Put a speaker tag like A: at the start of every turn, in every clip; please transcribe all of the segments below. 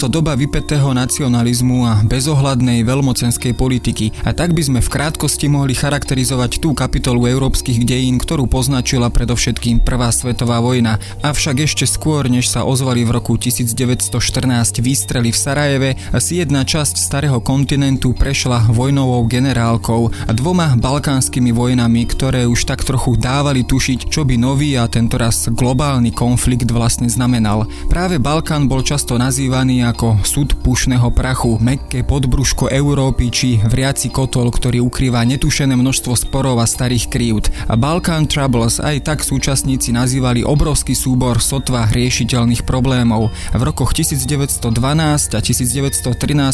A: to doba vypetého nacionalizmu a bezohľadnej veľmocenskej politiky a tak by sme v krátkosti mohli charakterizovať tú kapitolu európskych dejín, ktorú poznačila predovšetkým Prvá svetová vojna. Avšak ešte skôr, než sa ozvali v roku 1914 výstrely v Sarajeve, si jedna časť starého kontinentu prešla vojnovou generálkou a dvoma balkánskymi vojnami, ktoré už tak trochu dávali tušiť, čo by nový a tentoraz globálny konflikt vlastne znamenal. Práve Balkán bol často nazývaný ako súd pušného prachu, mekké podbruško Európy či vriaci kotol, ktorý ukrýva netušené množstvo sporov a starých krívd. A Balkan Troubles aj tak súčasníci nazývali obrovský súbor sotva riešiteľných problémov. V rokoch 1912 a 1913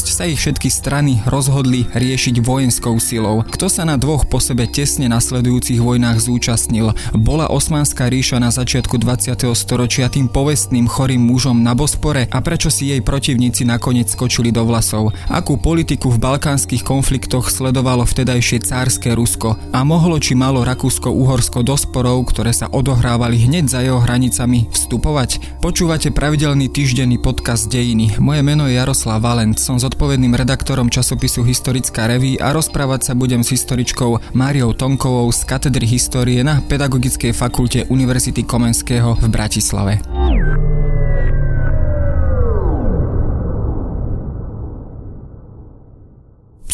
A: sa ich všetky strany rozhodli riešiť vojenskou silou. Kto sa na dvoch po sebe tesne nasledujúcich vojnách zúčastnil? Bola Osmanská ríša na začiatku 20. storočia tým povestným chorým mužom na Bospore a prečo si jej protivníci nakoniec skočili do vlasov? Akú politiku v balkánskych konfliktoch sledovalo vtedajšie cárske Rusko a mohlo či malo Rakúsko-Uhorsko do sporov, ktoré sa odohrávali hneď za jeho hranicami, vstupovať? Počúvate pravidelný týždenný podcast Dejiny. Moje meno je Jaroslav Valent, som zodpovedným redaktorom časopisu Historická reví a rozprávať sa budem s historičkou Máriou Tomkovou z katedry histórie na Pedagogickej fakulte Univerzity Komenského v Bratislave.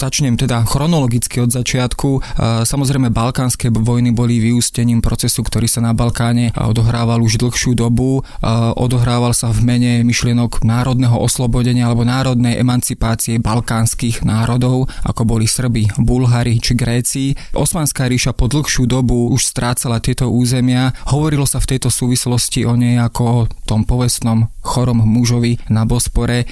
A: Začnem teda chronologicky od začiatku. Samozrejme, balkánske vojny boli vyústením procesu, ktorý sa na Balkáne odohrával už dlhšiu dobu. Odohrával sa v mene myšlienok národného oslobodenia alebo národnej emancipácie balkánskych národov, ako boli Srbi, Bulhári či Gréci. Osmanská ríša po dlhšiu dobu už strácala tieto územia. Hovorilo sa v tejto súvislosti o nej ako o tom povestnom chorom mužovi na Bospore.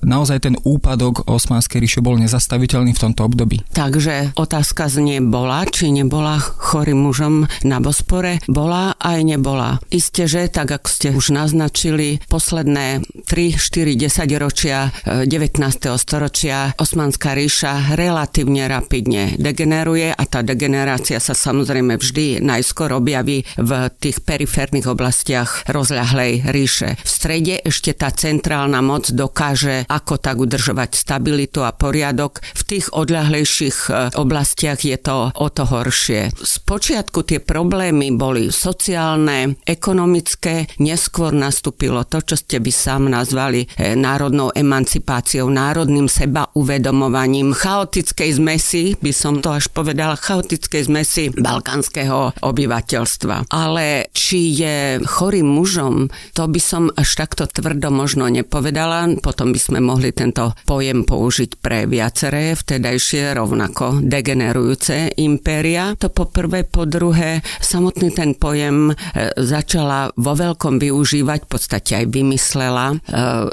A: Naozaj ten úpadok Osmanskej ríše bol nezastaviteľný aktuálny v tomto období.
B: Takže otázka znie bola, či nebola chorým mužom na Bospore. Bola aj nebola. Isté, že tak ako ste už naznačili, posledné 3, 4, 10 ročia 19. storočia Osmanská ríša relatívne rapidne degeneruje a tá degenerácia sa samozrejme vždy najskôr objaví v tých periférnych oblastiach rozľahlej ríše. V strede ešte tá centrálna moc dokáže ako tak udržovať stabilitu a poriadok. V tých tých odľahlejších e, oblastiach je to o to horšie. Spočiatku tie problémy boli sociálne, ekonomické, neskôr nastúpilo to, čo ste by sám nazvali e, národnou emancipáciou, národným seba uvedomovaním, chaotickej zmesi, by som to až povedala, chaotickej zmesi balkánskeho obyvateľstva. Ale či je chorým mužom, to by som až takto tvrdo možno nepovedala, potom by sme mohli tento pojem použiť pre viaceré vtedajšie rovnako degenerujúce impéria. To po prvé, po druhé, samotný ten pojem e, začala vo veľkom využívať, v podstate aj vymyslela e,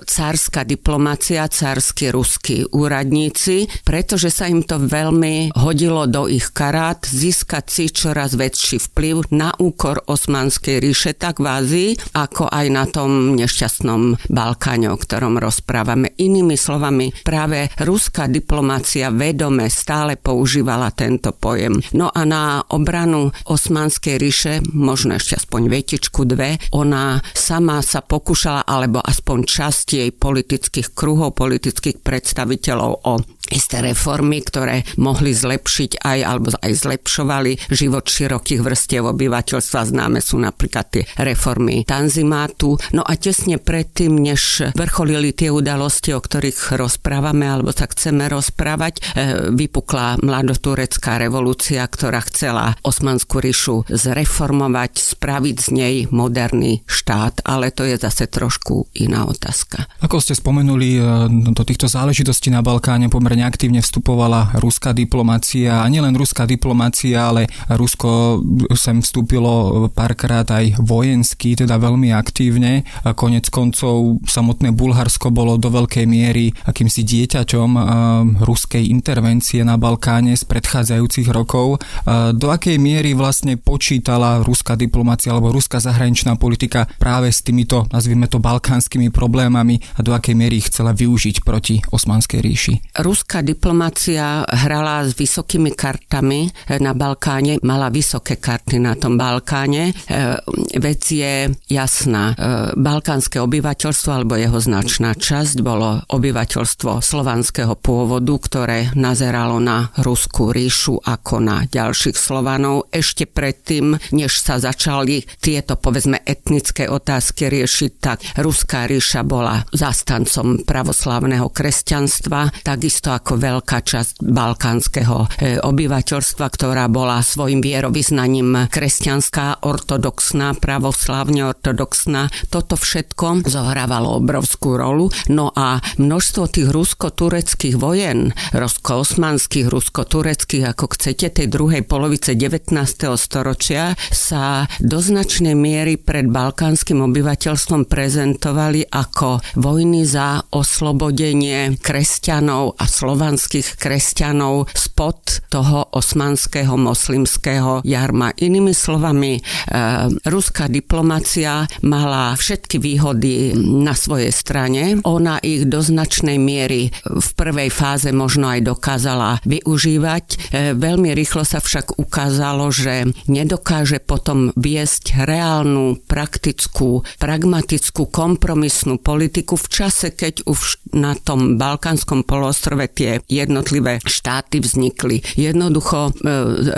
B: cárska diplomácia, cársky ruskí úradníci, pretože sa im to veľmi hodilo do ich karát získať si čoraz väčší vplyv na úkor Osmanskej ríše, tak v Ázii, ako aj na tom nešťastnom Balkáne, o ktorom rozprávame. Inými slovami, práve ruská diplomácia Indonézia vedome stále používala tento pojem. No a na obranu Osmanskej ríše, možno ešte aspoň vetičku dve, ona sama sa pokúšala, alebo aspoň časť jej politických kruhov, politických predstaviteľov o isté reformy, ktoré mohli zlepšiť aj alebo aj zlepšovali život širokých vrstiev obyvateľstva. Známe sú napríklad tie reformy Tanzimátu. No a tesne predtým, než vrcholili tie udalosti, o ktorých rozprávame alebo sa chceme rozprávať, e, vypukla mladoturecká revolúcia, ktorá chcela Osmanskú ríšu zreformovať, spraviť z nej moderný štát, ale to je zase trošku iná otázka.
A: Ako ste spomenuli, e, do týchto záležitostí na Balkáne pomerne aktívne vstupovala ruská diplomácia a nielen ruská diplomácia, ale Rusko sem vstúpilo párkrát aj vojensky, teda veľmi aktívne. A konec koncov samotné Bulharsko bolo do veľkej miery akýmsi dieťaťom ruskej intervencie na Balkáne z predchádzajúcich rokov. Do akej miery vlastne počítala ruská diplomácia alebo ruská zahraničná politika práve s týmito, nazvime to, balkánskymi problémami a do akej miery ich chcela využiť proti Osmanskej ríši?
B: Rus ruská diplomácia hrala s vysokými kartami na Balkáne, mala vysoké karty na tom Balkáne. Vec je jasná. Balkánske obyvateľstvo alebo jeho značná časť bolo obyvateľstvo slovanského pôvodu, ktoré nazeralo na Ruskú ríšu ako na ďalších Slovanov ešte predtým, než sa začali tieto povedzme etnické otázky riešiť, tak Ruská ríša bola zastancom pravoslávneho kresťanstva, takisto ako veľká časť balkánskeho e, obyvateľstva, ktorá bola svojim vierovýznaním kresťanská, ortodoxná, pravoslávne ortodoxná. Toto všetko zohrávalo obrovskú rolu. No a množstvo tých rusko-tureckých vojen, rusko-osmanských, rusko-tureckých, ako chcete, tej druhej polovice 19. storočia sa do značnej miery pred balkánskym obyvateľstvom prezentovali ako vojny za oslobodenie kresťanov a slovanských kresťanov spod toho osmanského moslimského jarma. Inými slovami, e, ruská diplomacia mala všetky výhody na svojej strane. Ona ich do značnej miery v prvej fáze možno aj dokázala využívať. E, veľmi rýchlo sa však ukázalo, že nedokáže potom viesť reálnu, praktickú, pragmatickú, kompromisnú politiku v čase, keď už na tom Balkánskom polostrove tie jednotlivé štáty vznikli. Jednoducho e,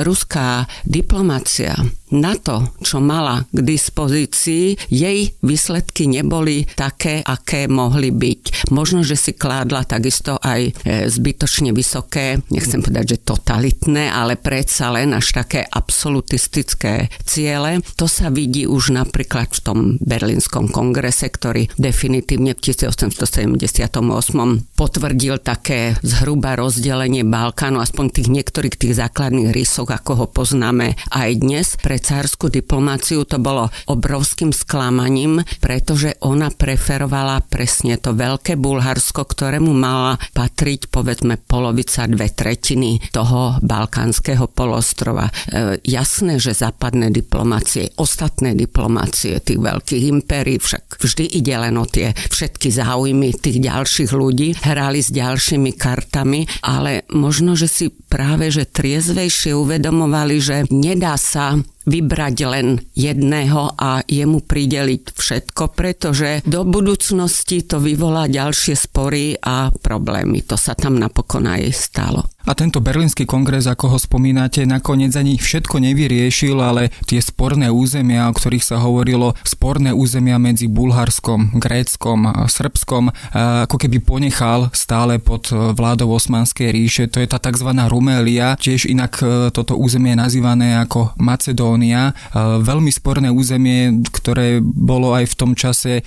B: ruská diplomácia na to, čo mala k dispozícii, jej výsledky neboli také, aké mohli byť. Možno, že si kládla takisto aj e, zbytočne vysoké, nechcem povedať, že totalitné, ale predsa len až také absolutistické ciele. To sa vidí už napríklad v tom Berlínskom kongrese, ktorý definitívne v 1878 potvrdil také zhruba rozdelenie Balkánu, aspoň tých niektorých tých základných rysov, ako ho poznáme aj dnes. Pre cárskú diplomáciu to bolo obrovským sklamaním, pretože ona preferovala presne to veľké Bulharsko, ktorému mala patriť povedzme polovica, dve tretiny toho balkánskeho polostrova. E, jasné, že západné diplomácie, ostatné diplomácie tých veľkých impérií, však vždy ide len o tie všetky záujmy tých ďalších ľudí, hrali s ďalšími kartami, ale možno, že si práve že triezvejšie uvedomovali, že nedá sa vybrať len jedného a jemu prideliť všetko, pretože do budúcnosti to vyvolá ďalšie spory a problémy. To sa tam napokon aj stalo.
A: A tento berlínsky kongres, ako ho spomínate, nakoniec ani všetko nevyriešil, ale tie sporné územia, o ktorých sa hovorilo, sporné územia medzi Bulharskom, Gréckom a Srbskom, ako keby ponechal stále pod vládou Osmanskej ríše. To je tá tzv. Rumelia, tiež inak e, toto územie je nazývané ako Macedónia. E, veľmi sporné územie, ktoré bolo aj v tom čase e,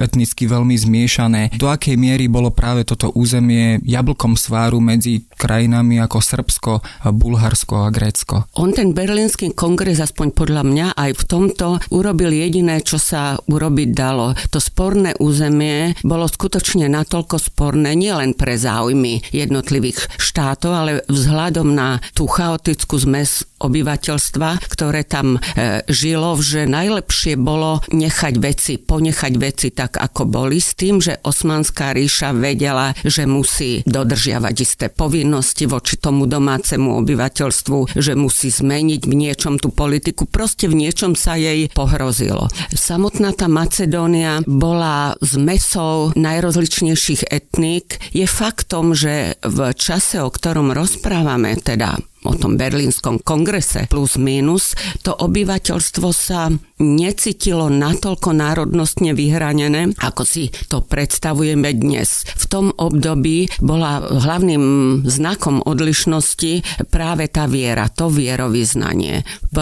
A: etnicky veľmi zmiešané. Do akej miery bolo práve toto územie jablkom sváru medzi krajinami ako Srbsko, Bulharsko a Grécko.
B: On ten berlínsky kongres, aspoň podľa mňa, aj v tomto urobil jediné, čo sa urobiť dalo. To sporné územie bolo skutočne natoľko sporné nielen pre záujmy jednotlivých štátov, ale vzhľadom na tú chaotickú zmes obyvateľstva, ktoré tam e, žilo, že najlepšie bolo nechať veci, ponechať veci tak, ako boli, s tým, že Osmanská ríša vedela, že musí dodržiavať isté povinnosti voči tomu domácemu obyvateľstvu, že musí zmeniť v niečom tú politiku. Proste v niečom sa jej pohrozilo. Samotná tá Macedónia bola zmesou najrozličnejších etník. Je faktom, že v čase, o ktorom rozprávame, teda o tom berlínskom kongrese plus minus, to obyvateľstvo sa necítilo natoľko národnostne vyhranené, ako si to predstavujeme dnes. V tom období bola hlavným znakom odlišnosti práve tá viera, to vierovýznanie. V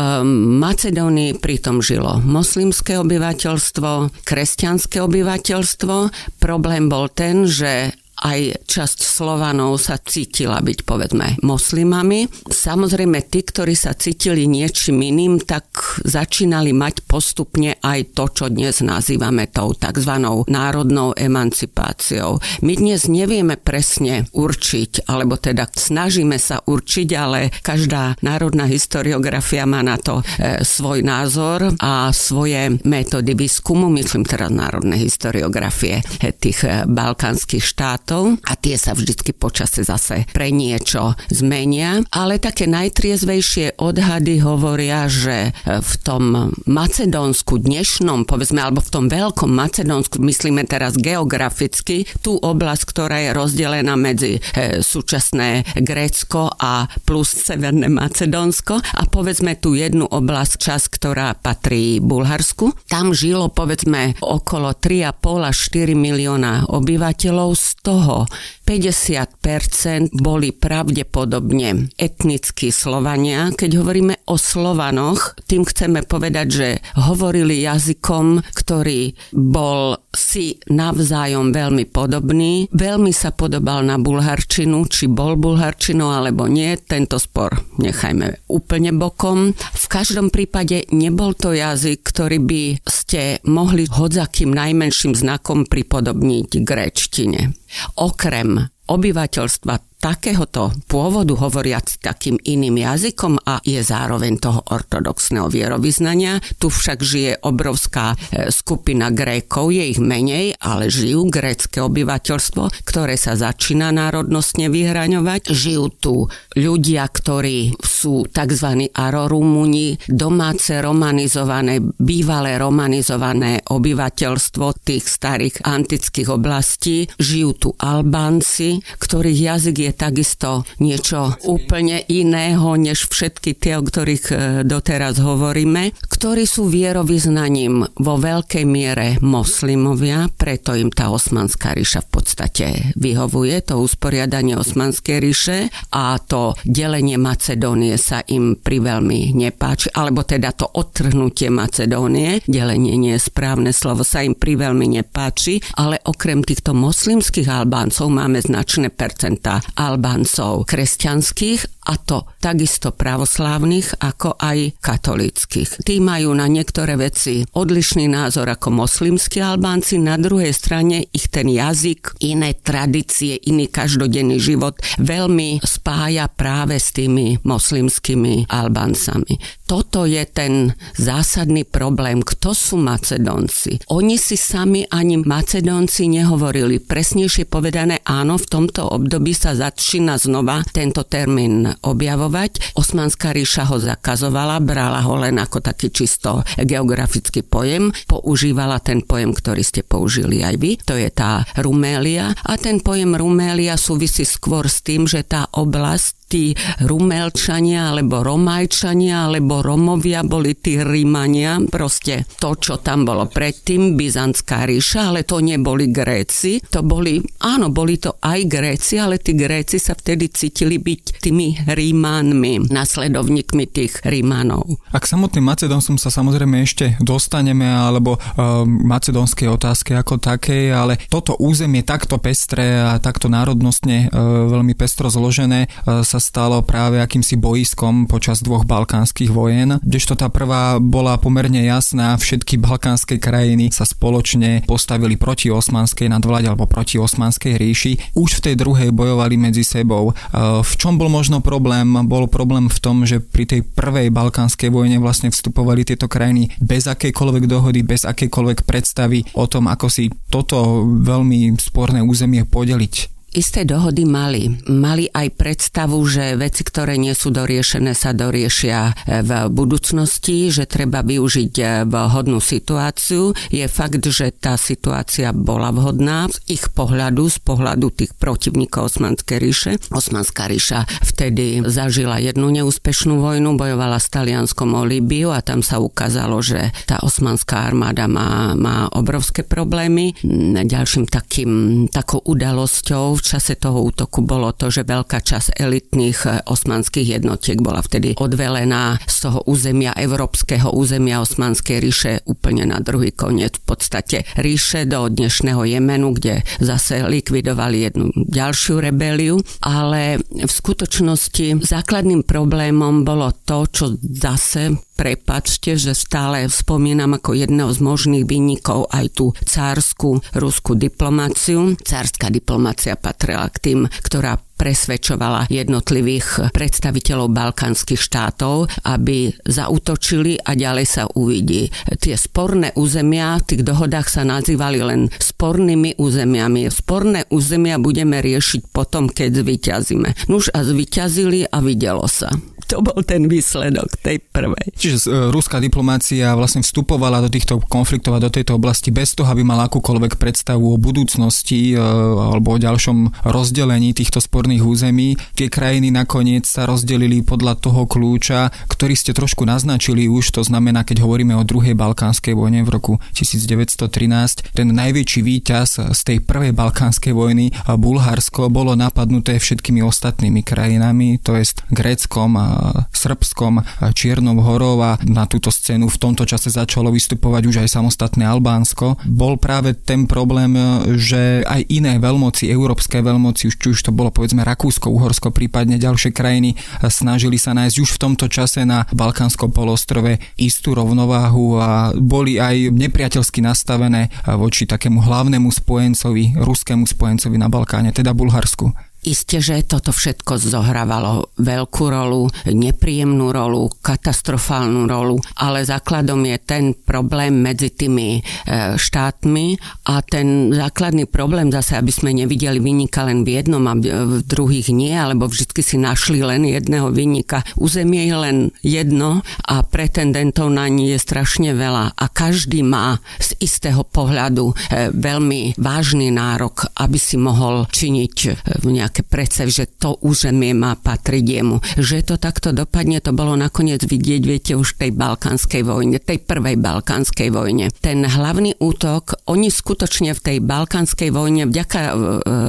B: Macedónii pritom žilo moslimské obyvateľstvo, kresťanské obyvateľstvo. Problém bol ten, že aj časť Slovanov sa cítila byť povedzme moslimami. Samozrejme tí, ktorí sa cítili niečím iným, tak začínali mať postupne aj to, čo dnes nazývame tou tzv. národnou emancipáciou. My dnes nevieme presne určiť, alebo teda snažíme sa určiť, ale každá národná historiografia má na to e, svoj názor a svoje metódy výskumu, myslím teraz národné historiografie e, tých e, balkánskych štátov štátov a tie sa vždycky počase zase pre niečo zmenia, ale také najtriezvejšie odhady hovoria, že v tom Macedónsku dnešnom, povedzme, alebo v tom veľkom Macedónsku, myslíme teraz geograficky, tú oblasť, ktorá je rozdelená medzi e, súčasné Grécko a plus Severné Macedónsko a povedzme tú jednu oblasť, čas, ktorá patrí Bulharsku. Tam žilo povedzme okolo 3,5 až 4 milióna obyvateľov, z toho toho, 50% boli pravdepodobne etnickí Slovania. Keď hovoríme o Slovanoch, tým chceme povedať, že hovorili jazykom, ktorý bol si navzájom veľmi podobný. Veľmi sa podobal na bulharčinu, či bol bulharčinou alebo nie. Tento spor nechajme úplne bokom. V každom prípade nebol to jazyk, ktorý by ste mohli hodzakým najmenším znakom pripodobniť gréčtine. Okrem obyvateľstva takéhoto pôvodu hovoriac takým iným jazykom a je zároveň toho ortodoxného vierovýznania. Tu však žije obrovská e, skupina Grékov, je ich menej, ale žijú grécké obyvateľstvo, ktoré sa začína národnostne vyhraňovať. Žijú tu ľudia, ktorí sú tzv. arorumuni, domáce romanizované, bývalé romanizované obyvateľstvo tých starých antických oblastí. Žijú tu Albánci, ktorých jazyk je takisto niečo úplne iného, než všetky tie, o ktorých e, doteraz hovoríme, ktorí sú vierovýznaním vo veľkej miere moslimovia, preto im tá osmanská ríša v podstate vyhovuje, to usporiadanie osmanskej ríše a to delenie Macedónie sa im priveľmi nepáči, alebo teda to odtrhnutie Macedónie, delenie nie je správne slovo, sa im priveľmi nepáči, ale okrem týchto moslimských Albáncov máme značné percentá Albáncov kresťanských a to takisto pravoslávnych ako aj katolických. Tí majú na niektoré veci odlišný názor ako moslimskí Albánci, na druhej strane ich ten jazyk, iné tradície, iný každodenný život veľmi spája práve s tými moslimskými Albáncami. Toto je ten zásadný problém. Kto sú Macedónci? Oni si sami ani Macedónci nehovorili. Presnejšie povedané, áno, v tomto období sa začína znova tento termín objavovať. Osmanská ríša ho zakazovala, brala ho len ako taký čisto geografický pojem, používala ten pojem, ktorý ste použili aj vy, to je tá Rumélia a ten pojem Rumélia súvisí skôr s tým, že tá oblasť tí Rumelčania, alebo Romajčania, alebo Romovia boli tí Rímania, proste to, čo tam bolo predtým, Byzantská ríša, ale to neboli Gréci, to boli, áno, boli to aj Gréci, ale tí Gréci sa vtedy cítili byť tými Rímanmi, nasledovníkmi tých Rímanov.
A: A k samotným Macedónsom sa samozrejme ešte dostaneme, alebo uh, macedónskej otázke ako takej, ale toto územie takto pestré a takto národnostne uh, veľmi pestro zložené uh, sa stalo práve akýmsi boiskom počas dvoch balkánskych vojen, kdežto tá prvá bola pomerne jasná, všetky balkánske krajiny sa spoločne postavili proti osmanskej nadvláde alebo proti osmanskej ríši. Už v tej druhej bojovali medzi sebou. E, v čom bol možno problém? Bol problém v tom, že pri tej prvej balkánskej vojne vlastne vstupovali tieto krajiny bez akejkoľvek dohody, bez akejkoľvek predstavy o tom, ako si toto veľmi sporné územie podeliť
B: isté dohody mali. Mali aj predstavu, že veci, ktoré nie sú doriešené, sa doriešia e, v budúcnosti, že treba využiť e, vhodnú situáciu. Je fakt, že tá situácia bola vhodná z ich pohľadu, z pohľadu tých protivníkov Osmanskej ríše. Osmanská ríša vtedy zažila jednu neúspešnú vojnu, bojovala s Talianskom o Libiu a tam sa ukázalo, že tá osmanská armáda má, má obrovské problémy. Ďalším takým, takou udalosťou v čase toho útoku bolo to, že veľká časť elitných eh, osmanských jednotiek bola vtedy odvelená z toho územia, európskeho územia Osmanskej ríše úplne na druhý koniec. V podstate ríše do dnešného Jemenu, kde zase likvidovali jednu ďalšiu rebeliu, ale v skutočnosti základným problémom bolo to, čo zase prepačte, že stále spomínam ako jedného z možných vynikov aj tú cárskú ruskú diplomáciu. Cárska diplomácia patrila k tým, ktorá presvedčovala jednotlivých predstaviteľov balkánskych štátov, aby zautočili a ďalej sa uvidí. Tie sporné územia v tých dohodách sa nazývali len spornými územiami. Sporné územia budeme riešiť potom, keď zvyťazíme. Nuž a zvyťazili a videlo sa to bol ten výsledok tej prvej.
A: Čiže e, ruská diplomácia vlastne vstupovala do týchto konfliktov a do tejto oblasti bez toho, aby mala akúkoľvek predstavu o budúcnosti e, alebo o ďalšom rozdelení týchto sporných území. Tie krajiny nakoniec sa rozdelili podľa toho kľúča, ktorý ste trošku naznačili už, to znamená, keď hovoríme o druhej balkánskej vojne v roku 1913, ten najväčší víťaz z tej prvej balkánskej vojny, Bulharsko, bolo napadnuté všetkými ostatnými krajinami, to je Gréckom Srbskom, Čiernou horou a na túto scénu v tomto čase začalo vystupovať už aj samostatné Albánsko. Bol práve ten problém, že aj iné veľmoci, európske veľmoci, už, či už to bolo povedzme Rakúsko, Uhorsko, prípadne ďalšie krajiny, snažili sa nájsť už v tomto čase na Balkánskom polostrove istú rovnováhu a boli aj nepriateľsky nastavené voči takému hlavnému spojencovi, ruskému spojencovi na Balkáne, teda Bulharsku.
B: Isté, že toto všetko zohrávalo veľkú rolu, nepríjemnú rolu, katastrofálnu rolu, ale základom je ten problém medzi tými e, štátmi a ten základný problém zase, aby sme nevideli vynika len v jednom a v druhých nie, alebo vždy si našli len jedného vynika. Územie je len jedno a pretendentov na ní je strašne veľa a každý má z istého pohľadu e, veľmi vážny nárok, aby si mohol činiť v nejaké predsev, že to územie má patriť jemu. Že to takto dopadne, to bolo nakoniec vidieť, viete, už tej balkánskej vojne, tej prvej balkánskej vojne. Ten hlavný útok, oni skutočne v tej balkánskej vojne vďaka e,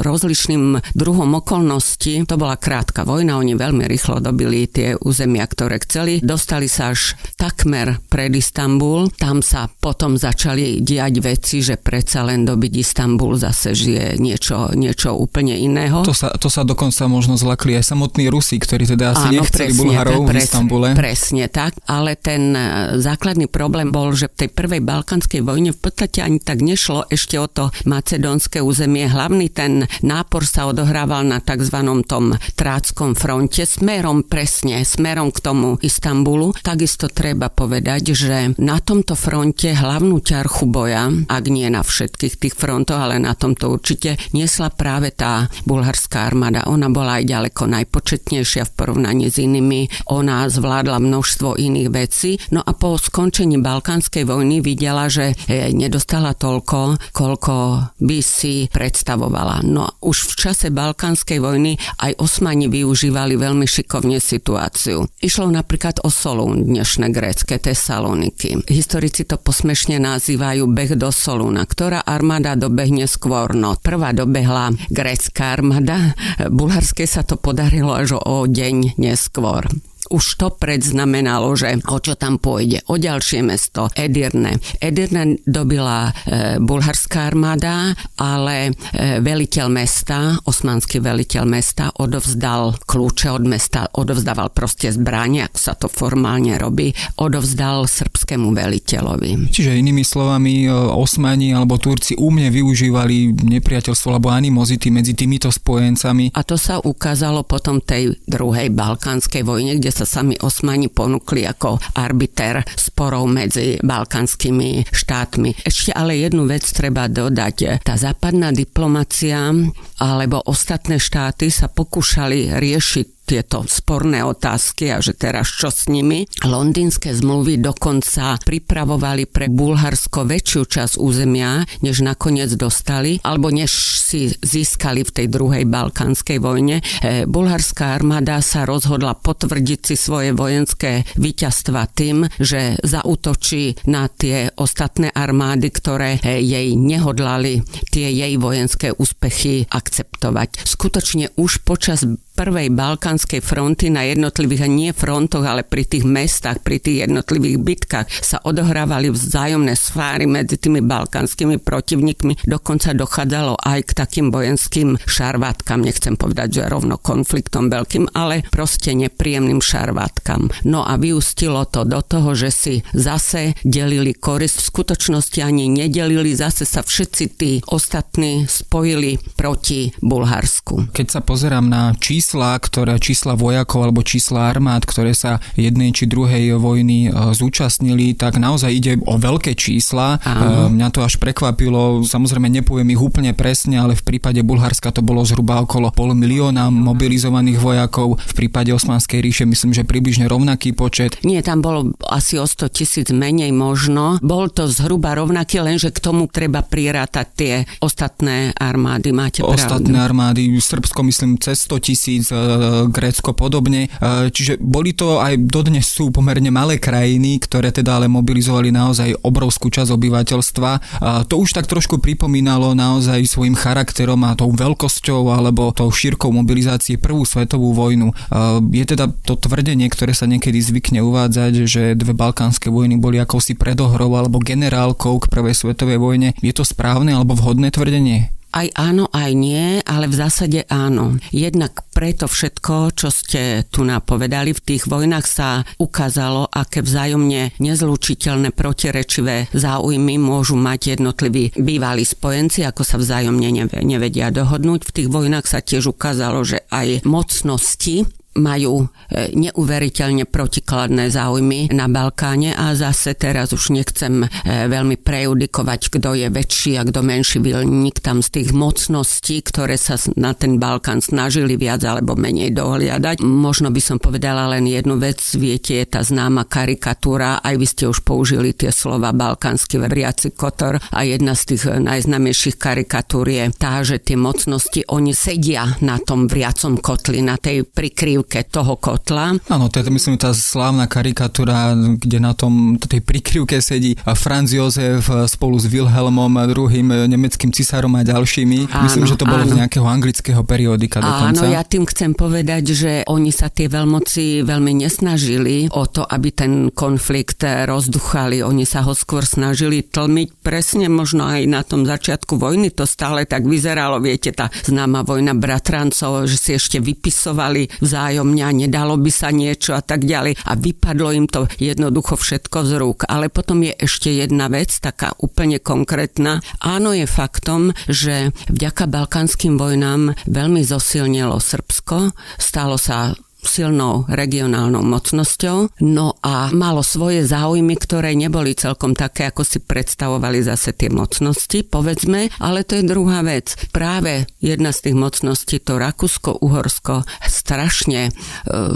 B: rozličným druhom okolností, to bola krátka vojna, oni veľmi rýchlo dobili tie územia, ktoré chceli. Dostali sa až takmer pred Istanbul. Tam sa potom začali diať veci, že predsa len dobiť Istanbul zase žije niečo, niečo úplne iného.
A: To sa to sa dokonca možno zlakli aj samotní Rusi, ktorí teda asi Áno, nechceli presne, Bulharov v Istambule.
B: Presne tak, ale ten e, základný problém bol, že v tej prvej balkanskej vojne v podstate ani tak nešlo ešte o to macedónske územie. Hlavný ten nápor sa odohrával na tzv. tom tráckom fronte smerom presne, smerom k tomu Istambulu. Takisto treba povedať, že na tomto fronte hlavnú ťarchu boja, ak nie na všetkých tých frontoch, ale na tomto určite, niesla práve tá bulharská armáda. Ona bola aj ďaleko najpočetnejšia v porovnaní s inými. Ona zvládla množstvo iných vecí. No a po skončení Balkánskej vojny videla, že nedostala toľko, koľko by si predstavovala. No už v čase Balkánskej vojny aj Osmani využívali veľmi šikovne situáciu. Išlo napríklad o Solún, dnešné grécke Tesaloniky. Historici to posmešne nazývajú beh do Solúna, ktorá armáda dobehne skôr. No prvá dobehla grécka armáda, Bulharskej sa to podarilo až o deň neskôr už to predznamenalo, že o čo tam pôjde. O ďalšie mesto, Edirne. Edirne dobila e, bulharská armáda, ale e, veliteľ mesta, osmanský veliteľ mesta, odovzdal kľúče od mesta, odovzdával proste zbranie, ako sa to formálne robí, odovzdal srbskému veliteľovi.
A: Čiže inými slovami, e, Osmani alebo Turci umne využívali nepriateľstvo alebo animozity medzi týmito spojencami.
B: A to sa ukázalo potom tej druhej balkánskej vojne, kde sa sa sami Osmani ponúkli ako arbiter sporov medzi balkanskými štátmi. Ešte ale jednu vec treba dodať. Tá západná diplomacia alebo ostatné štáty sa pokúšali riešiť tieto sporné otázky a že teraz čo s nimi. Londýnske zmluvy dokonca pripravovali pre Bulharsko väčšiu časť územia, než nakoniec dostali, alebo než si získali v tej druhej balkánskej vojne. E, bulharská armáda sa rozhodla potvrdiť si svoje vojenské víťazstva tým, že zautočí na tie ostatné armády, ktoré e, jej nehodlali tie jej vojenské úspechy akceptovať. Skutočne už počas prvej balkánskej fronty na jednotlivých, nie frontoch, ale pri tých mestách, pri tých jednotlivých bitkách sa odohrávali vzájomné sfáry medzi tými balkánskymi protivníkmi. Dokonca dochádzalo aj k takým vojenským šarvátkam, nechcem povedať, že rovno konfliktom veľkým, ale proste nepríjemným šarvátkam. No a vyústilo to do toho, že si zase delili korist. V skutočnosti ani nedelili, zase sa všetci tí ostatní spojili proti Bulharsku.
A: Keď sa pozerám na čísla čísla, ktoré čísla vojakov alebo čísla armád, ktoré sa jednej či druhej vojny e, zúčastnili, tak naozaj ide o veľké čísla. Áno. E, mňa to až prekvapilo, samozrejme nepoviem ich úplne presne, ale v prípade Bulharska to bolo zhruba okolo pol milióna mobilizovaných vojakov, v prípade Osmanskej ríše myslím, že približne rovnaký počet.
B: Nie, tam bolo asi o 100 tisíc menej možno. Bol to zhruba rovnaký, lenže k tomu treba prirátať tie ostatné armády. Máte
A: Ostatné pravdu. armády, Srbsko myslím cez 100 tisíc tisíc, e, Grécko podobne. E, čiže boli to aj dodnes sú pomerne malé krajiny, ktoré teda ale mobilizovali naozaj obrovskú časť obyvateľstva. To už tak trošku pripomínalo naozaj svojim charakterom a tou veľkosťou alebo tou šírkou mobilizácie prvú svetovú vojnu. E, je teda to tvrdenie, ktoré sa niekedy zvykne uvádzať, že dve balkánske vojny boli akousi predohrou alebo generálkou k prvej svetovej vojne. Je to správne alebo vhodné tvrdenie?
B: Aj áno, aj nie, ale v zásade áno. Jednak preto všetko, čo ste tu napovedali, v tých vojnách sa ukázalo, aké vzájomne nezlučiteľné protirečivé záujmy môžu mať jednotliví bývalí spojenci, ako sa vzájomne nevedia dohodnúť. V tých vojnách sa tiež ukázalo, že aj mocnosti majú e, neuveriteľne protikladné záujmy na Balkáne a zase teraz už nechcem e, veľmi prejudikovať, kto je väčší a kto menší vilník tam z tých mocností, ktoré sa na ten Balkán snažili viac alebo menej dohliadať. Možno by som povedala len jednu vec, viete, je tá známa karikatúra, aj vy ste už použili tie slova balkánsky veriaci kotor a jedna z tých najznamejších karikatúr je tá, že tie mocnosti, oni sedia na tom vriacom kotli, na tej prikryv prikryvke toho kotla.
A: Áno, to je myslím tá slávna karikatúra, kde na tom tej prikryvke sedí Franz Josef spolu s Wilhelmom, druhým nemeckým cisárom a ďalšími. Áno, myslím, že to bolo áno. z nejakého anglického periodika dokonca.
B: Áno, ja tým chcem povedať, že oni sa tie veľmoci veľmi nesnažili o to, aby ten konflikt rozduchali. Oni sa ho skôr snažili tlmiť presne možno aj na tom začiatku vojny. To stále tak vyzeralo, viete, tá známa vojna bratrancov, že si ešte vypisovali vzájomne vzájomne a nedalo by sa niečo a tak ďalej. A vypadlo im to jednoducho všetko z rúk. Ale potom je ešte jedna vec, taká úplne konkrétna. Áno, je faktom, že vďaka balkánskym vojnám veľmi zosilnilo Srbsko. Stalo sa silnou regionálnou mocnosťou, no a malo svoje záujmy, ktoré neboli celkom také, ako si predstavovali zase tie mocnosti, povedzme, ale to je druhá vec. Práve jedna z tých mocností, to Rakúsko-Uhorsko, strašne, e,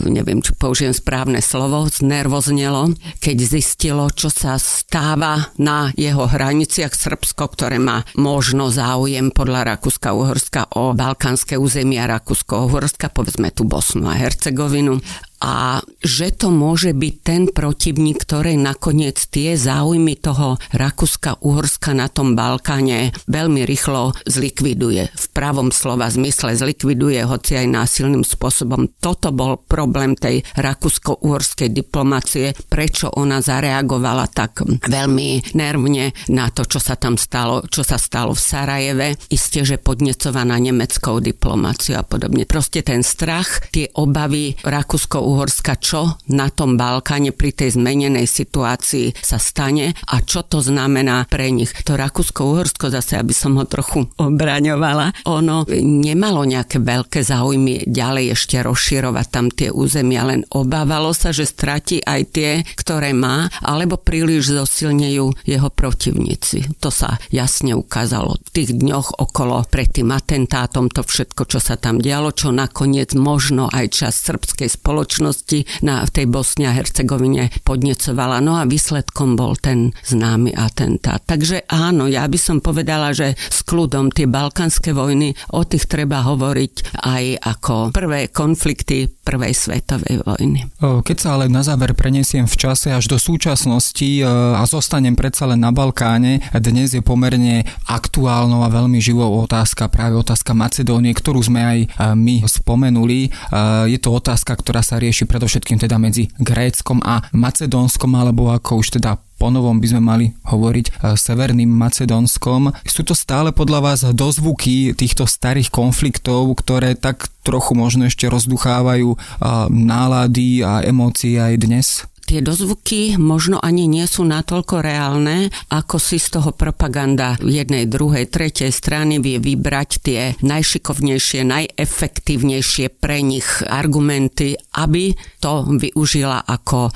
B: neviem, či použijem správne slovo, znervoznelo, keď zistilo, čo sa stáva na jeho hraniciach Srbsko, ktoré má možno záujem podľa Rakúska-Uhorska o balkánske územia Rakúsko-Uhorska, povedzme tu Bosnu a Herceg Hercegovinu a že to môže byť ten protivník, ktorý nakoniec tie záujmy toho Rakúska-Uhorska na tom Balkáne veľmi rýchlo zlikviduje. V pravom slova zmysle zlikviduje, hoci aj násilným spôsobom. Toto bol problém tej rakúsko-uhorskej diplomácie, prečo ona zareagovala tak veľmi nervne na to, čo sa tam stalo, čo sa stalo v Sarajeve. Isté, že podnecovaná nemeckou diplomáciou a podobne. Proste ten strach, tie obavy Rakúsko Uhorska, čo na tom Balkáne pri tej zmenenej situácii sa stane a čo to znamená pre nich. To Rakúsko-Uhorsko, zase aby som ho trochu obraňovala, ono nemalo nejaké veľké záujmy ďalej ešte rozširovať tam tie územia, len obávalo sa, že stratí aj tie, ktoré má, alebo príliš zosilnejú jeho protivníci. To sa jasne ukázalo v tých dňoch okolo pred tým atentátom, to všetko, čo sa tam dialo, čo nakoniec možno aj čas srbskej spoločnosti spoločnosti na, v tej Bosne a Hercegovine podnecovala. No a výsledkom bol ten známy atentát. Takže áno, ja by som povedala, že s kľudom tie balkánske vojny, o tých treba hovoriť aj ako prvé konflikty prvej svetovej vojny.
A: Keď sa ale na záver prenesiem v čase až do súčasnosti a zostanem predsa len na Balkáne, dnes je pomerne aktuálnou a veľmi živou otázka, práve otázka Macedónie, ktorú sme aj my spomenuli. Je to otázka, ktorá sa rieši predovšetkým teda medzi Gréckom a Macedónskom, alebo ako už teda ponovom by sme mali hovoriť e, Severným Macedónskom. Sú to stále podľa vás dozvuky týchto starých konfliktov, ktoré tak trochu možno ešte rozduchávajú e, nálady a emócie aj dnes?
B: Tie dozvuky možno ani nie sú natoľko reálne, ako si z toho propaganda jednej, druhej, tretej strany vie vybrať tie najšikovnejšie, najefektívnejšie pre nich argumenty, aby to využila ako e,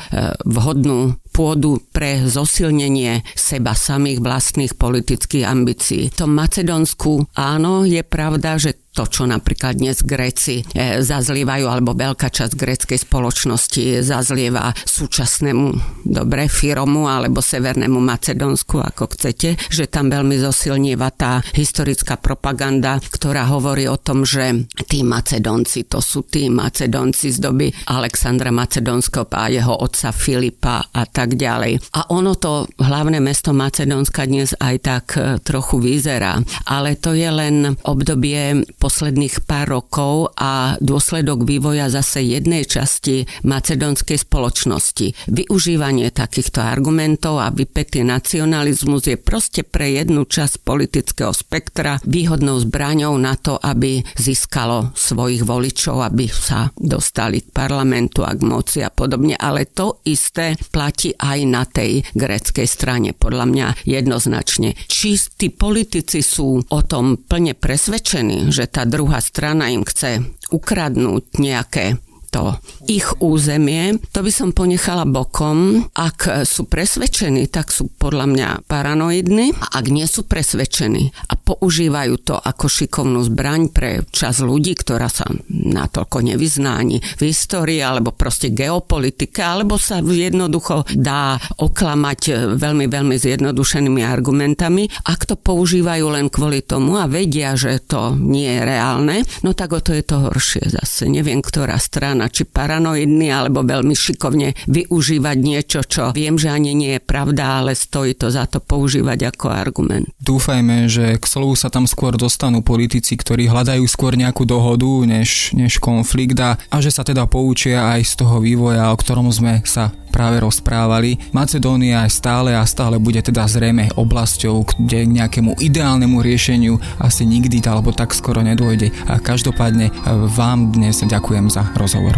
B: vhodnú pôdu pre zosilnenie seba samých vlastných politických ambícií. V tom Macedónsku áno, je pravda, že to, čo napríklad dnes Gréci e, zazlievajú, alebo veľká časť gréckej spoločnosti zazlieva súčasnému, dobre, Firomu alebo Severnému Macedónsku, ako chcete, že tam veľmi zosilnieva tá historická propaganda, ktorá hovorí o tom, že tí Macedónci, to sú tí Macedónci z doby Alexandra Macedónskeho a jeho otca Filipa a tak ďalej. A ono to hlavné mesto Macedónska dnes aj tak e, trochu vyzerá, ale to je len obdobie posledných pár rokov a dôsledok vývoja zase jednej časti macedónskej spoločnosti. Využívanie takýchto argumentov a vypetý nacionalizmus je proste pre jednu časť politického spektra výhodnou zbraňou na to, aby získalo svojich voličov, aby sa dostali k parlamentu a k moci a podobne. Ale to isté platí aj na tej greckej strane, podľa mňa jednoznačne. Či tí politici sú o tom plne presvedčení, že tá druhá strana im chce ukradnúť nejaké to ich územie, to by som ponechala bokom. Ak sú presvedčení, tak sú podľa mňa paranoidní a ak nie sú presvedčení a používajú to ako šikovnú zbraň pre čas ľudí, ktorá sa natoľko nevyznáni v histórii alebo proste geopolitike, alebo sa jednoducho dá oklamať veľmi, veľmi zjednodušenými argumentami. Ak to používajú len kvôli tomu a vedia, že to nie je reálne, no tak o to je to horšie zase. Neviem, ktorá strana strana, či paranoidný, alebo veľmi šikovne využívať niečo, čo viem, že ani nie je pravda, ale stojí to za to používať ako argument.
A: Dúfajme, že k slovu sa tam skôr dostanú politici, ktorí hľadajú skôr nejakú dohodu, než, než konflikt a, a že sa teda poučia aj z toho vývoja, o ktorom sme sa práve rozprávali. Macedónia aj stále a stále bude teda zrejme oblasťou, kde k nejakému ideálnemu riešeniu asi nikdy alebo tak skoro nedôjde. A každopádne vám dnes ďakujem za rozhovor.